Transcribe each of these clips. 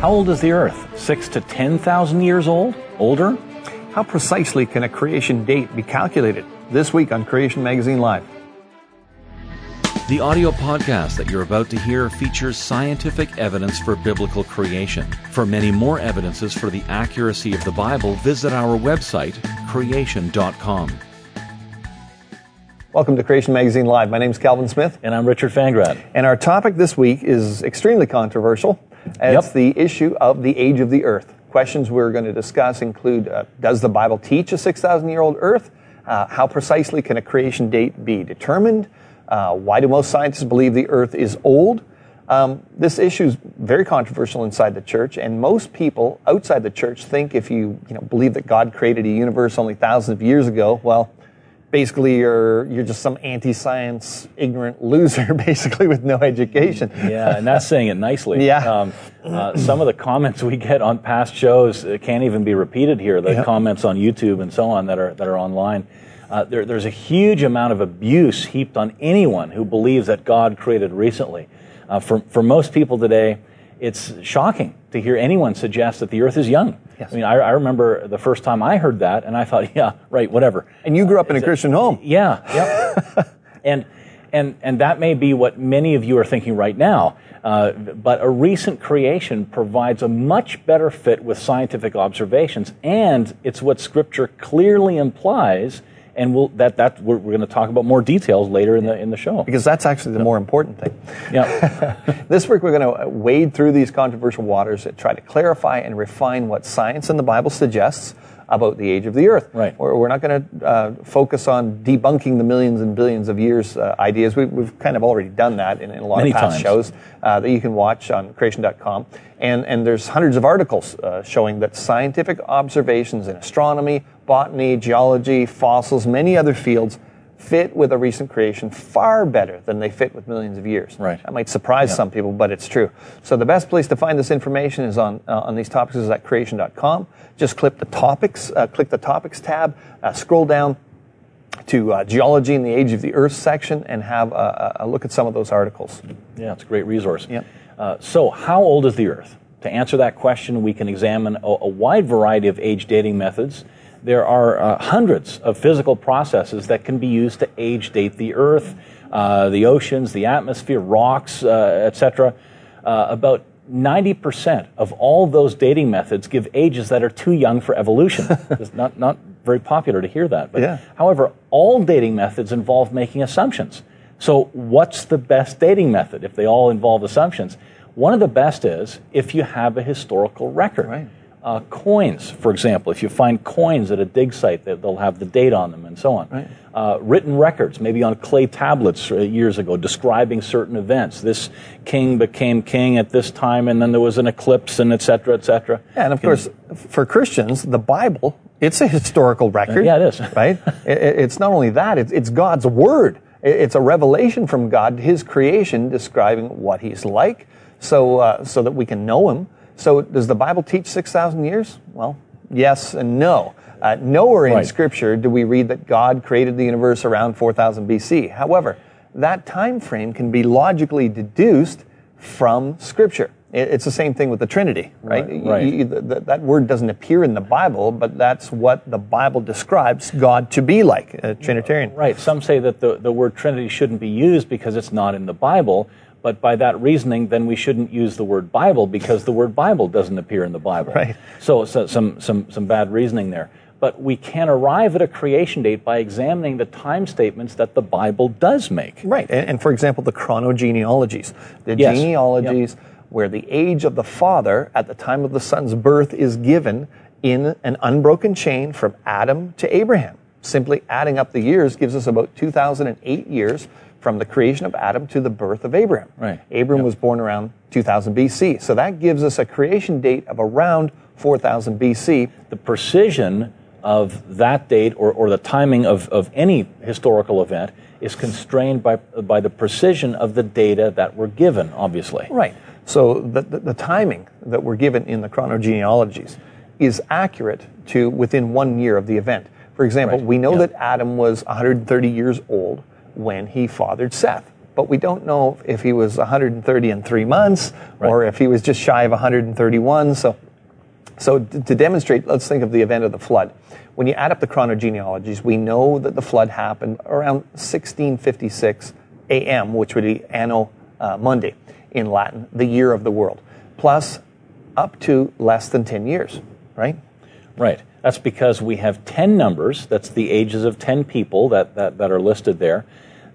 How old is the Earth? Six to 10,000 years old? Older? How precisely can a creation date be calculated? This week on Creation Magazine Live. The audio podcast that you're about to hear features scientific evidence for biblical creation. For many more evidences for the accuracy of the Bible, visit our website, creation.com. Welcome to Creation Magazine Live. My name is Calvin Smith. And I'm Richard Fangrad. And our topic this week is extremely controversial. It's Yep. the issue of the age of the earth. Questions we're going to discuss include uh, Does the Bible teach a 6,000 year old earth? Uh, how precisely can a creation date be determined? Uh, why do most scientists believe the earth is old? Um, this issue is very controversial inside the church, and most people outside the church think if you, you know, believe that God created a universe only thousands of years ago, well, basically you're you're just some anti-science ignorant loser basically with no education Yeah, and that's saying it nicely. Yeah. Um, uh, some of the comments we get on past shows uh, can't even be repeated here. The Yeah. comments on YouTube and so on that are that are online. Uh, there, there's a huge amount of abuse heaped on anyone who believes that God created recently. Uh, for for most people today, it's shocking to hear anyone suggest that the Earth is young. Yes. I mean, I, I remember the first time I heard that, and I thought, yeah, right, whatever. and you grew up in a christian home Yeah, yep. and and and that may be what many of you are thinking right now. Uh, but a recent creation provides a much better fit with scientific observations, and it's what Scripture clearly implies. And we'll, that that we're, we're going to talk about more details later in the in the show. because that's actually the more important thing Yeah, this week we're going to wade through these controversial waters and try to clarify and refine what science and the bible suggests about the age of the earth Right. we're, we're not going to uh, focus on debunking the millions and billions of years uh, ideas we, we've kind of already done that in, in a lot Many of past times. shows uh, that you can watch on creation.com and, and there's hundreds of articles uh, showing that scientific observations in astronomy botany geology fossils many other fields fit with a recent creation far better than they fit with millions of years Right. that might surprise some people, but it's true. So the best place to find this information is on uh, on these topics is at creation.com. Just click the topics, uh, click the topics tab, uh, scroll down to uh, geology and the age of the Earth section, and have a, a look at some of those articles. Yeah, it's a great resource. Yep. Uh, so, how old is the Earth? To answer that question, we can examine a, a wide variety of age dating methods. There are uh, hundreds of physical processes that can be used to age date the Earth, uh, the oceans, the atmosphere, rocks, uh, etc. Uh, about 90% of all those dating methods give ages that are too young for evolution. it's not, not very popular to hear that. But Yeah. However, all dating methods involve making assumptions. So, what's the best dating method if they all involve assumptions? One of the best is if you have a historical record. Right. Uh, coins, for example, if you find coins at a dig site, they- they'll have the date on them and so on. Right. Uh, written records, maybe on clay tablets uh, years ago, describing certain events. This king became king at this time, and then there was an eclipse, and et cetera, et cetera. And of course, for Christians, the Bible it's a historical record. Yeah, it is. right. It- it- it's not only that; it's, it's God's word. It's a revelation from God, His creation, describing what He's like, so uh, so that we can know Him. So, does the Bible teach six thousand years? Well, yes and no. Uh, nowhere in Right. Scripture do we read that God created the universe around 4000 BC. However, that time frame can be logically deduced from Scripture. It's the same thing with the Trinity, right? Right, right. You- you- th- th- that word doesn't appear in the Bible, but that's what the Bible describes God to be like, a Trinitarian. Right. Some say that the, the word Trinity shouldn't be used because it's not in the Bible. But by that reasoning, then we shouldn't use the word Bible because the word Bible doesn't appear in the Bible. Right. So, so some, some, some bad reasoning there. But we can arrive at a creation date by examining the time statements that the Bible does make. Right. And, and for example, the chronogenealogies, the Yes. genealogies where the age of the father at the time of the son's birth is given in an unbroken chain from Adam to Abraham. Simply adding up the years gives us about 2008 years from the creation of Adam to the birth of Abraham. Right. Abram was born around 2000 BC. So that gives us a creation date of around 4000 BC. The precision of that date or, or the timing of, of any historical event is constrained by, by the precision of the data that were given, obviously. Right. So the, the, the timing that we're given in the chronogenealogies is accurate to within one year of the event. For example, Right. we know Yeah. that Adam was 130 years old when he fathered Seth. but we don't know if he was 130 and three months or if he was just shy of 131. So, so to demonstrate, let's think of the event of the flood. When you add up the chronogenealogies, we know that the flood happened around 1656 AM, which would be Anno uh, Mundi in Latin, the year of the world, plus up to less than 10 years, right? Right. That's because we have 10 numbers, that's the ages of 10 people that, that, that are listed there,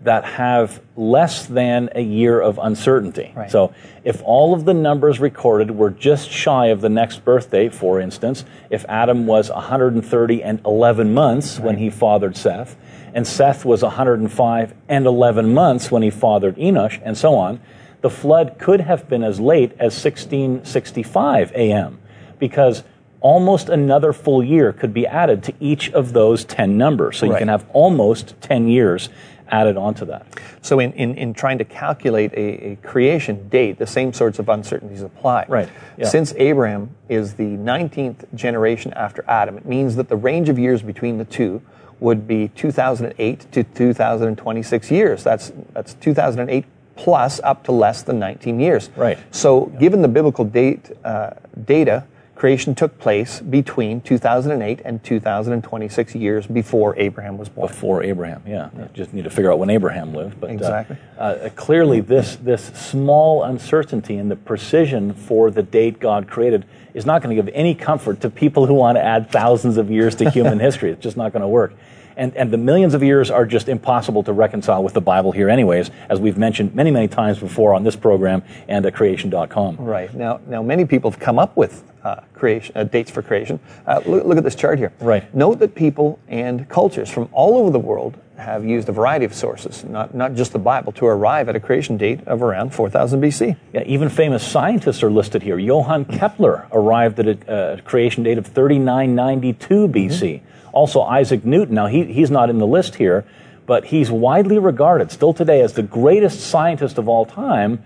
that have less than a year of uncertainty. Right. So if all of the numbers recorded were just shy of the next birthday, for instance, if Adam was 130 and 11 months when he fathered Seth, and Seth was 105 and 11 months when he fathered Enosh, and so on, the flood could have been as late as 1665 AM because almost another full year could be added to each of those 10 numbers. So you can have almost 10 years added onto that. So, in, in, in trying to calculate a, a creation date, the same sorts of uncertainties apply. Right, yeah. Since Abraham is the 19th generation after Adam, it means that the range of years between the two would be 2008 to 2026 years. That's, that's 2008 plus up to less than 19 years. Right. So, given the biblical date uh, data, creation took place between 2008 and 2026 years before Abraham was born. Before Abraham, yeah. You Just need to figure out when Abraham lived. But uh, Exactly. uh, clearly, this this small uncertainty and the precision for the date God created is not going to give any comfort to people who want to add thousands of years to human history. It's just not going to work. And, and the millions of years are just impossible to reconcile with the Bible here, anyways, as we've mentioned many, many times before on this program and at creation.com. Right now, now many people have come up with uh, creation uh, dates for creation. Uh, look, look at this chart here. Right. Note that people and cultures from all over the world have used a variety of sources, not not just the Bible, to arrive at a creation date of around 4000 BC. Yeah, even famous scientists are listed here. Johann Kepler arrived at a uh, creation date of 3992 BC. Also, Isaac Newton. Now, he, he's not in the list here, but he's widely regarded still today as the greatest scientist of all time.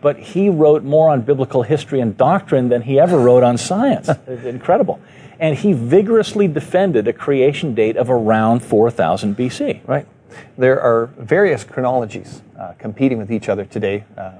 But he wrote more on biblical history and doctrine than he ever wrote on science. Incredible. And he vigorously defended a creation date of around 4000 BC. Right. There are various chronologies uh, competing with each other today, uh,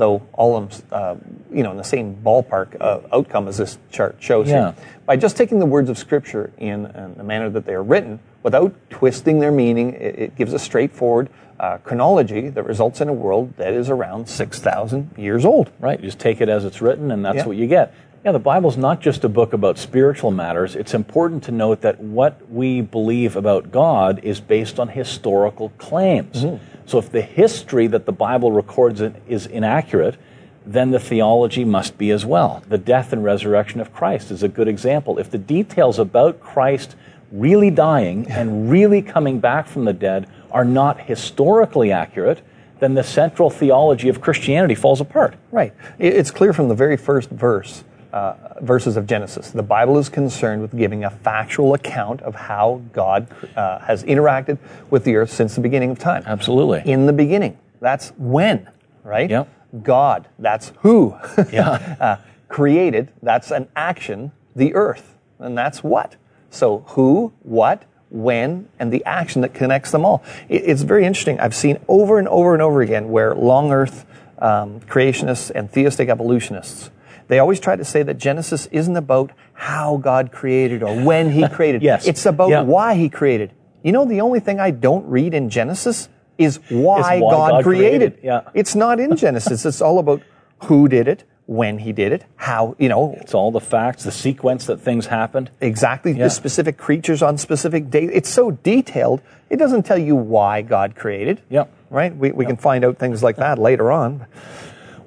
though all of them, uh, you know, in the same ballpark of outcome as this chart shows Yeah. here. By just taking the words of Scripture in, in the manner that they are written, without twisting their meaning, it, it gives a straightforward uh, chronology that results in a world that is around 6,000 years old. Right. You just take it as it's written, and that's Yeah. what you get. Yeah, the Bible's not just a book about spiritual matters. It's important to note that what we believe about God is based on historical claims. Mm-hmm. So if the history that the Bible records is inaccurate, then the theology must be as well. The death and resurrection of Christ is a good example. If the details about Christ really dying and really coming back from the dead are not historically accurate, then the central theology of Christianity falls apart. Right. It's clear from the very first verse, uh, verses of Genesis. The Bible is concerned with giving a factual account of how God uh, has interacted with the earth since the beginning of time. Absolutely. In the beginning. That's when, right? Yep. God. That's who. Yeah. uh, created. That's an action. The earth. And that's what. So who, what, when, and the action that connects them all. It- it's very interesting. I've seen over and over and over again where long earth um, creationists and theistic evolutionists, they always try to say that Genesis isn't about how God created or when he created. Yes. It's about Yeah. why he created. You know, the only thing I don't read in Genesis is why, why God, God created. created, yeah. It's not in Genesis. it's all about who did it, when he did it, how, you know, It's all the facts, the sequence that things happened. exactly Yeah. the specific creatures on specific days. It's so detailed, it doesn't tell you why God created. Yeah. Right? We, we can find out things like that later on.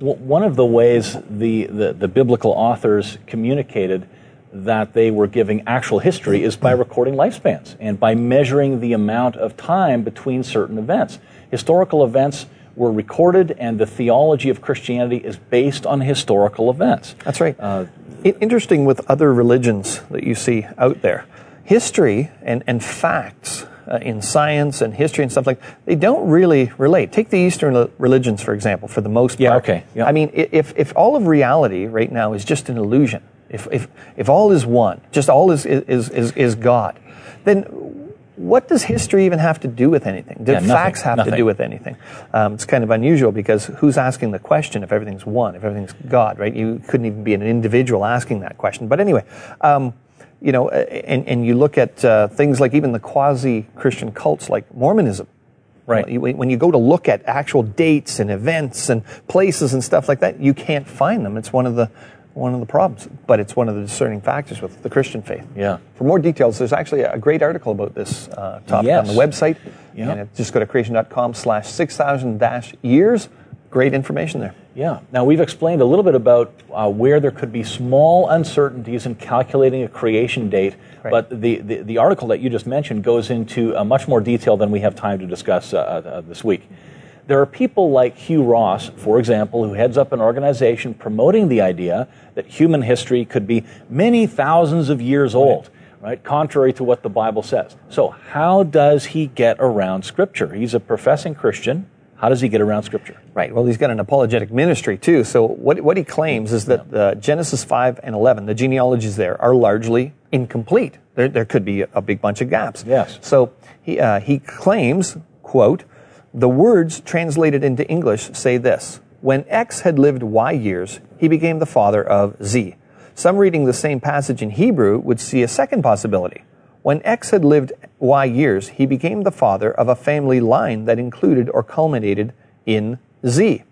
One of the ways the, the, the biblical authors communicated that they were giving actual history is by recording lifespans and by measuring the amount of time between certain events. Historical events were recorded, and the theology of Christianity is based on historical events. That's right. Uh, interesting with other religions that you see out there. History and, and facts uh, in science and history and stuff like they don't really relate. Take the Eastern religions, for example, for the most Yeah, part. okay, yeah. I mean, if, if all of reality right now is just an illusion, if, if, if all is one, just all is, is, is, is God, then what does history even have to do with anything? Do Yeah, nothing, facts have to do with anything? Um, it's kind of unusual because who's asking the question if everything's one, if everything's God, right? You couldn't even be an individual asking that question. But anyway, um, you know, and, and you look at uh, things like even the quasi Christian cults like Mormonism. Right. You- When you go to look at actual dates and events and places and stuff like that, you can't find them. It's one of the one of the problems, but it's one of the discerning factors with the Christian faith. Yeah. For more details, there's actually a great article about this uh, topic Yes. on the website. Yeah. And it- just go to creation.com slash 6,000 dash years. Great information there. Yeah. Now, we've explained a little bit about uh, where there could be small uncertainties in calculating a creation date, Right. but the, the, the article that you just mentioned goes into uh, much more detail than we have time to discuss uh, uh, this week. There are people like Hugh Ross, for example, who heads up an organization promoting the idea that human history could be many thousands of years old, right? Contrary to what the Bible says. So, how does he get around Scripture? He's a professing Christian. How does he get around Scripture? Right. Well, he's got an apologetic ministry too. So what, what he claims is that uh, Genesis 5 and 11, the genealogies there, are largely incomplete. There, there could be a big bunch of gaps. Yes. So he, uh, he claims, quote, the words translated into English say this. When X had lived Y years, he became the father of Z. Some reading the same passage in Hebrew would see a second possibility. When X had lived Y years, he became the father of a family line that included or culminated in Z.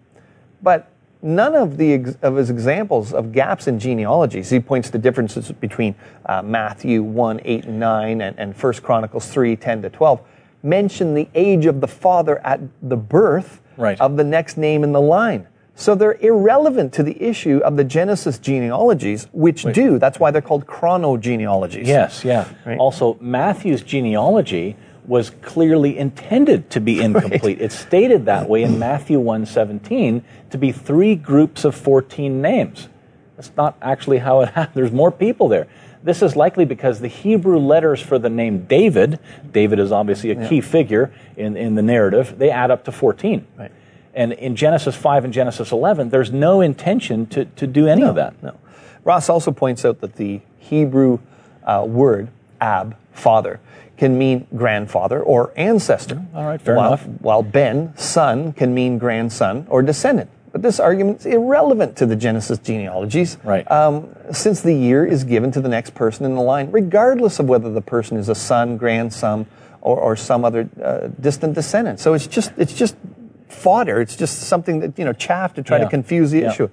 But none of the ex- of his examples of gaps in genealogies, he points to differences between uh, Matthew 1, 8, and 9, and, and 1 Chronicles 3, 10 to 12, mention the age of the father at the birth Right. of the next name in the line. So they're irrelevant to the issue of the Genesis genealogies, which do. That's why they're called chronogenealogies. Yes, yeah. Right. Also, Matthew's genealogy was clearly intended to be incomplete. It's stated that way in Matthew 1:17 to be three groups of 14 names. That's not actually how it happened. There's more people there. This is likely because the Hebrew letters for the name David, David is obviously a key figure in, in the narrative, they add up to 14. Right. And in Genesis 5 and Genesis 11, there's no intention to, to do any of that. No. Ross also points out that the Hebrew uh, word ab, father, can mean grandfather or ancestor. All right, fair while, enough. While Ben, son, can mean grandson or descendant. But this argument is irrelevant to the Genesis genealogies, Right. um, since the year is given to the next person in the line, regardless of whether the person is a son, grandson, or, or some other uh, distant descendant. So it's just it's just fodder. It's just something that you know chaff to try to confuse the Yeah. issue.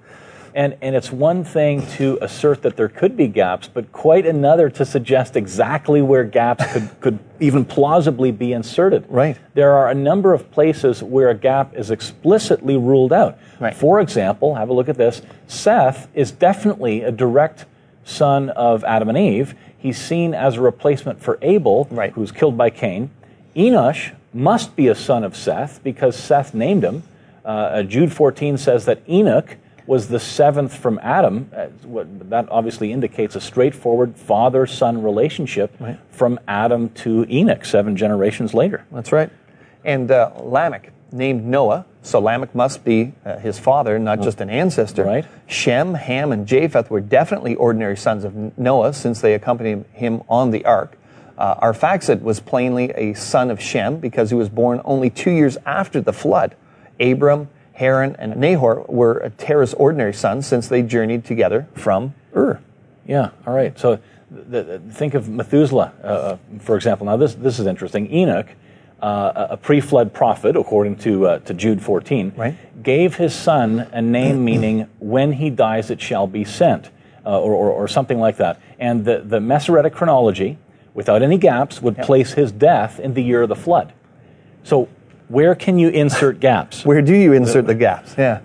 And, and it's one thing to assert that there could be gaps, but quite another to suggest exactly where gaps could, could even plausibly be inserted. Right. There are a number of places where a gap is explicitly ruled out. Right. For example, have a look at this Seth is definitely a direct son of Adam and Eve. He's seen as a replacement for Abel, Right. who's killed by Cain. Enosh must be a son of Seth because Seth named him. Uh, uh, Jude 14 says that Enoch was the seventh from Adam. Uh, what, that obviously indicates a straightforward father son relationship Right. from Adam to Enoch, seven generations later. That's right. And uh, Lamech, named Noah, so Lamech must be uh, his father, not just an ancestor. Right. Shem, Ham, and Japheth were definitely ordinary sons of Noah since they accompanied him on the ark. Uh, Arphaxad was plainly a son of Shem because he was born only two years after the flood. Abram, Haran, and Nahor were Terah's ordinary sons since they journeyed together from Ur. Yeah, all right. So th- th- think of Methuselah, uh, uh, for example. Now, this, this is interesting. Enoch, uh, a a pre flood prophet, according to, uh, to Jude 14, Right. gave his son a name meaning, when he dies, it shall be sent, uh, or, or, or something like that. And the, the Masoretic chronology, without any gaps, would place his death in the year of the flood. So, where can you insert gaps? Where do you insert the gaps? Yeah.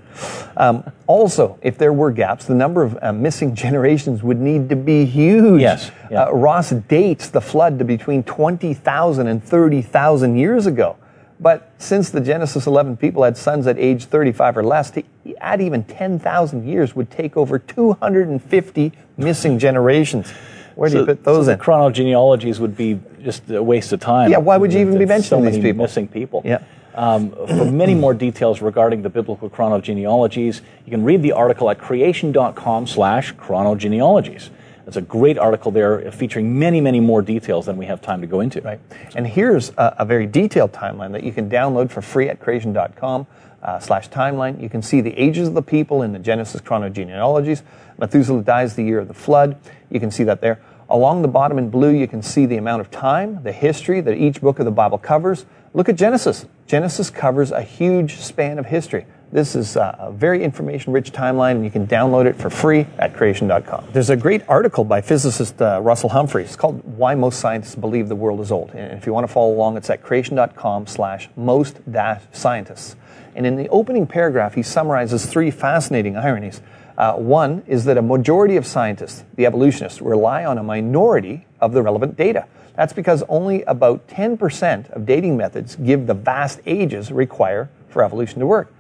Um, also, if there were gaps, the number of uh, missing generations would need to be huge. Yes, yeah. Uh, Ross dates the flood to between 20,000 and 30,000 years ago. But since the Genesis 11 people had sons at age 35 or less, to add even 10,000 years would take over 250 missing generations. Where do you put those so in? Chronogenealogies would be just a waste of time. Yeah, why would you even be There's so mentioning these people? Missing people. Yeah. Um, for many more details regarding the biblical chronogenealogies, you can read the article at creation.com slash chronogenealogies. It's a great article there featuring many, many more details than we have time to go into. Right. And here's a, a very detailed timeline that you can download for free at creation.com. Uh, slash timeline. You can see the ages of the people in the Genesis chronogenealogies. Methuselah dies the year of the flood. You can see that there. Along the bottom in blue, you can see the amount of time, the history that each book of the Bible covers. Look at Genesis. Genesis covers a huge span of history. This is a very information rich timeline, and you can download it for free at creation.com. There's a great article by physicist uh, Russell Humphreys. It's called Why Most Scientists Believe the World is Old. And if you want to follow along, it's at creation.com slash most dash scientists. And in the opening paragraph, he summarizes three fascinating ironies. Uh, one is that a majority of scientists, the evolutionists, rely on a minority of the relevant data. That's because only about 10% of dating methods give the vast ages required for evolution to work.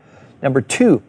Number two,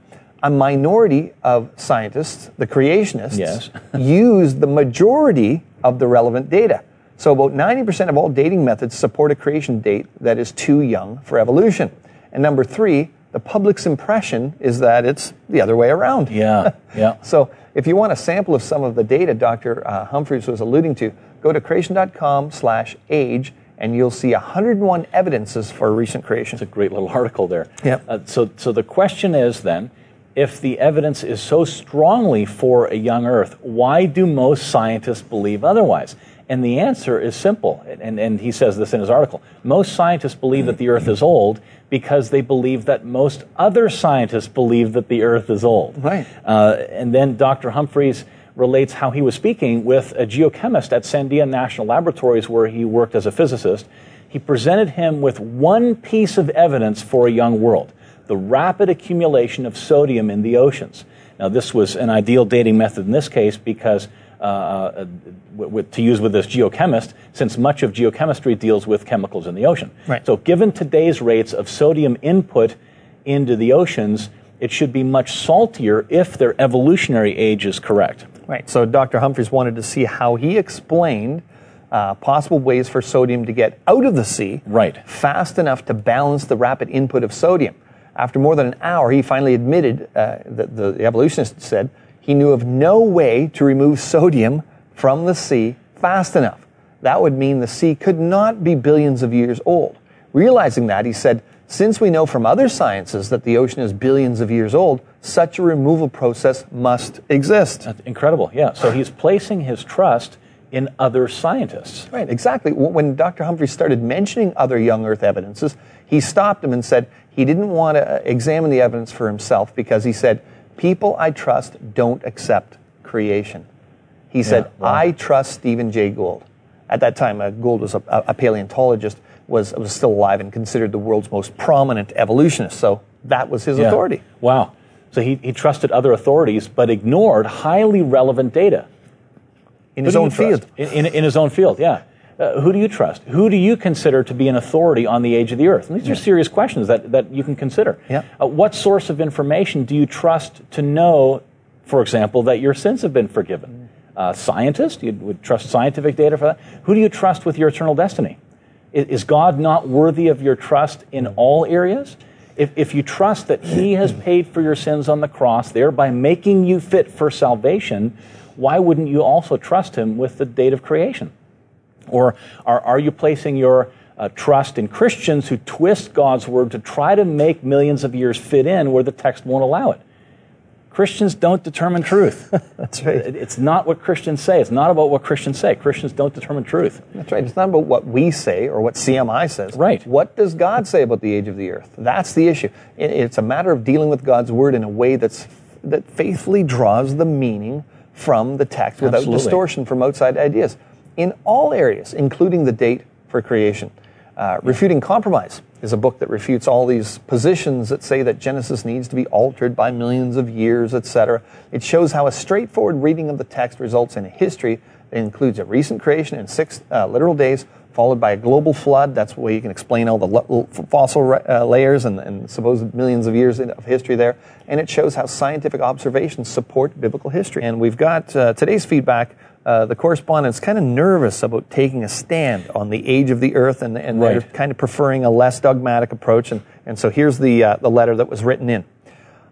a minority of scientists, the creationists, yes. use the majority of the relevant data. So about 90% of all dating methods support a creation date that is too young for evolution. And number three, the public's impression is that it's the other way around. Yeah, yeah. so if you want a sample of some of the data Dr. Uh, Humphreys was alluding to, go to creation.com slash age and you'll see 101 evidences for recent creation. It's a great little article there. Yeah. Uh, so, so the question is then, if the evidence is so strongly for a young Earth, why do most scientists believe otherwise? And the answer is simple, and, and he says this in his article. Most scientists believe that the Earth is old because they believe that most other scientists believe that the Earth is old. Right. Uh, and then Dr. Humphreys relates how he was speaking with a geochemist at Sandia National Laboratories, where he worked as a physicist. He presented him with one piece of evidence for a young world the rapid accumulation of sodium in the oceans. Now, this was an ideal dating method in this case because, uh, uh, to use with this geochemist, since much of geochemistry deals with chemicals in the ocean. Right. So, given today's rates of sodium input into the oceans, it should be much saltier if their evolutionary age is correct. Right. So Dr. Humphreys wanted to see how he explained uh, possible ways for sodium to get out of the sea right. fast enough to balance the rapid input of sodium. After more than an hour, he finally admitted uh, that the evolutionist said he knew of no way to remove sodium from the sea fast enough. That would mean the sea could not be billions of years old. Realizing that, he said, since we know from other sciences that the ocean is billions of years old, such a removal process must exist. That's incredible, yeah. So he's placing his trust in other scientists. Right, exactly. When Dr. Humphrey started mentioning other young Earth evidences, he stopped him and said he didn't want to uh, examine the evidence for himself because he said, People I trust don't accept creation. He said, Yeah, wow. I trust Stephen Jay Gould. At that time, uh, Gould was a, a paleontologist, was, was still alive and considered the world's most prominent evolutionist. So that was his Yeah. authority. Wow. So he, he trusted other authorities but ignored highly relevant data. In Who his own field. In, in, in his own field, yeah. Uh, who do you trust? Who do you consider to be an authority on the age of the earth? And these are serious questions that, that you can consider. Yeah. Uh, what source of information do you trust to know, for example, that your sins have been forgiven? Uh, scientist? You would trust scientific data for that? Who do you trust with your eternal destiny? I- Is God not worthy of your trust in all areas? If, if you trust that He has paid for your sins on the cross, thereby making you fit for salvation, why wouldn't you also trust Him with the date of creation? Or are, are you placing your uh, trust in Christians who twist God's word to try to make millions of years fit in where the text won't allow it? Christians don't determine truth. That's right. It's not what Christians say. It's not about what Christians say. Christians don't determine truth. That's right. It's not about what we say or what CMI says. Right. What does God say about the age of the earth? That's the issue. It's a matter of dealing with God's word in a way that's that faithfully draws the meaning from the text without Absolutely. distortion from outside ideas in all areas, including the date for creation. Uh, Refuting Compromise is a book that refutes all these positions that say that Genesis needs to be altered by millions of years, etc. It shows how a straightforward reading of the text results in a history that includes a recent creation in six uh, literal days, followed by a global flood. That's the way you can explain all the fossil uh, layers and, and supposed millions of years of history there. And it shows how scientific observations support biblical history. And we've got uh, today's feedback. Uh, the correspondent's kind of nervous about taking a stand on the age of the earth, and, and they're kind of preferring a less dogmatic approach. And, and so here's the, uh, the letter that was written in.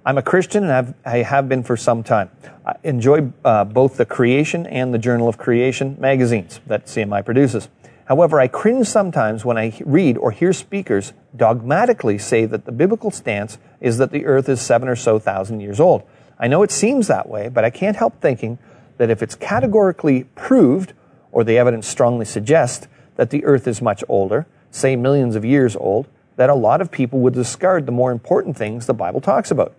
I'm a Christian and I've, I have been for some time. I enjoy uh, both the Creation and the Journal of Creation magazines that CMI produces. However, I cringe sometimes when I read or hear speakers dogmatically say that the biblical stance is that the earth is seven or so thousand years old. I know it seems that way, but I can't help thinking that if it's categorically proved, or the evidence strongly suggests, that the earth is much older, say millions of years old, that a lot of people would discard the more important things the Bible talks about.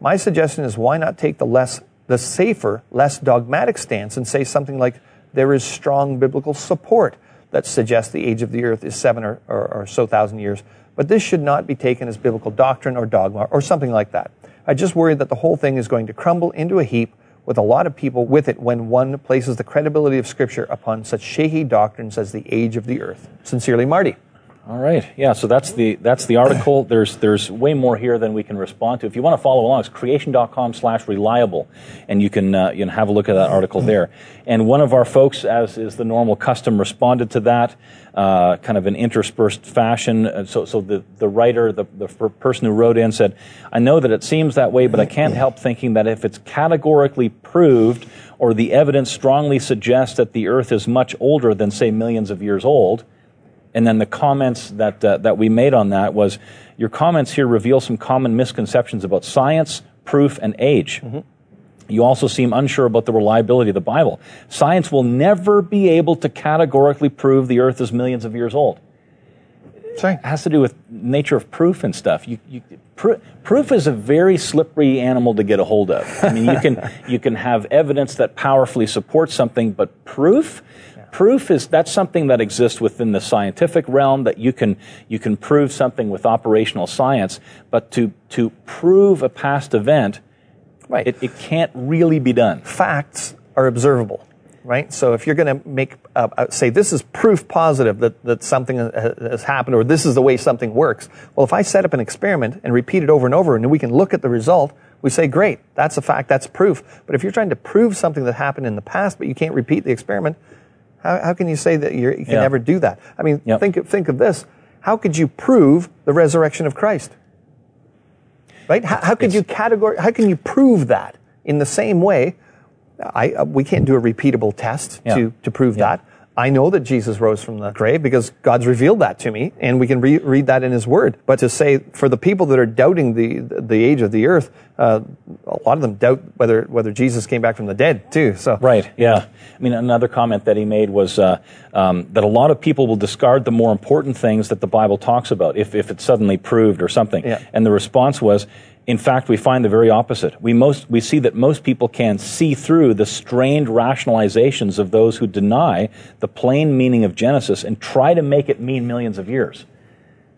My suggestion is why not take the less, the safer, less dogmatic stance and say something like, there is strong biblical support that suggests the age of the earth is seven or, or, or so thousand years, but this should not be taken as biblical doctrine or dogma or something like that. I just worry that the whole thing is going to crumble into a heap with a lot of people with it when one places the credibility of Scripture upon such shaky doctrines as the age of the earth. Sincerely, Marty. All right. Yeah. So that's the that's the article. There's there's way more here than we can respond to. If you want to follow along, it's creation.com/reliable, and you can uh, you can have a look at that article there. And one of our folks, as is the normal custom, responded to that, uh, kind of an interspersed fashion. Uh, so so the the writer, the the person who wrote in said, "I know that it seems that way, but I can't help thinking that if it's categorically proved." Or the evidence strongly suggests that the Earth is much older than, say, millions of years old, and then the comments that, uh, that we made on that was your comments here reveal some common misconceptions about science, proof, and age. Mm-hmm. You also seem unsure about the reliability of the Bible. Science will never be able to categorically prove the earth is millions of years old. Sorry. It has to do with nature of proof and stuff. You, you, pr- proof is a very slippery animal to get a hold of. I mean, you can you can have evidence that powerfully supports something, but proof proof is that's something that exists within the scientific realm that you can you can prove something with operational science, but to to prove a past event, right. it, it can't really be done. Facts are observable right? So if you're going to make, uh, uh, say, this is proof positive that, that something has happened or this is the way something works. Well, if I set up an experiment and repeat it over and over and we can look at the result, we say, great, that's a fact, that's proof. But if you're trying to prove something that happened in the past, but you can't repeat the experiment, how, how can you say that you can yeah. never do that? I mean, yep. think, of, think of this. How could you prove the resurrection of Christ? Right? How, how could it's, you categorize, how can you prove that in the same way? I, uh, we can't do a repeatable test yeah. to, to prove yeah. that. I know that Jesus rose from the grave because God's revealed that to me, and we can re- read that in His Word. But to say for the people that are doubting the the age of the earth, uh, a lot of them doubt whether whether Jesus came back from the dead too. So right, yeah. I mean, another comment that he made was uh, um, that a lot of people will discard the more important things that the Bible talks about if if it's suddenly proved or something. Yeah. And the response was, in fact, we find the very opposite. We, most, we see that most people can see through the strained rationalizations of those who deny the plain meaning of Genesis and try to make it mean millions of years.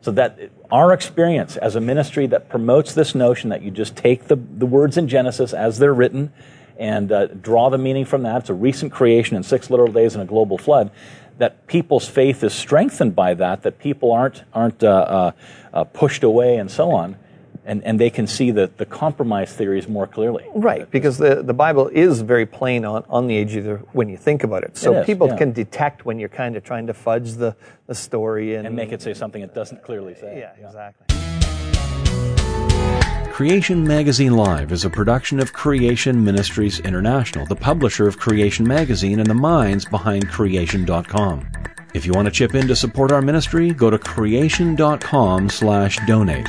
So that our experience as a ministry that promotes this notion that you just take the, the words in Genesis as they're written and uh, draw the meaning from that. It's a recent creation in six literal days and a global flood. That people's faith is strengthened by that, that people aren't, aren't uh, uh, uh pushed away and so on and, and they can see the, the compromise theories more clearly. Right, because the, the Bible is very plain on, on the age of the, when you think about it. So it is, people yeah. can detect when you're kind of trying to fudge the, the story and, and make it say something it doesn't clearly say. Yeah, yeah, exactly. Creation Magazine Live is a production of Creation Ministries International, the publisher of Creation Magazine and the minds behind creation.com. If you want to chip in to support our ministry, go to creation.com slash donate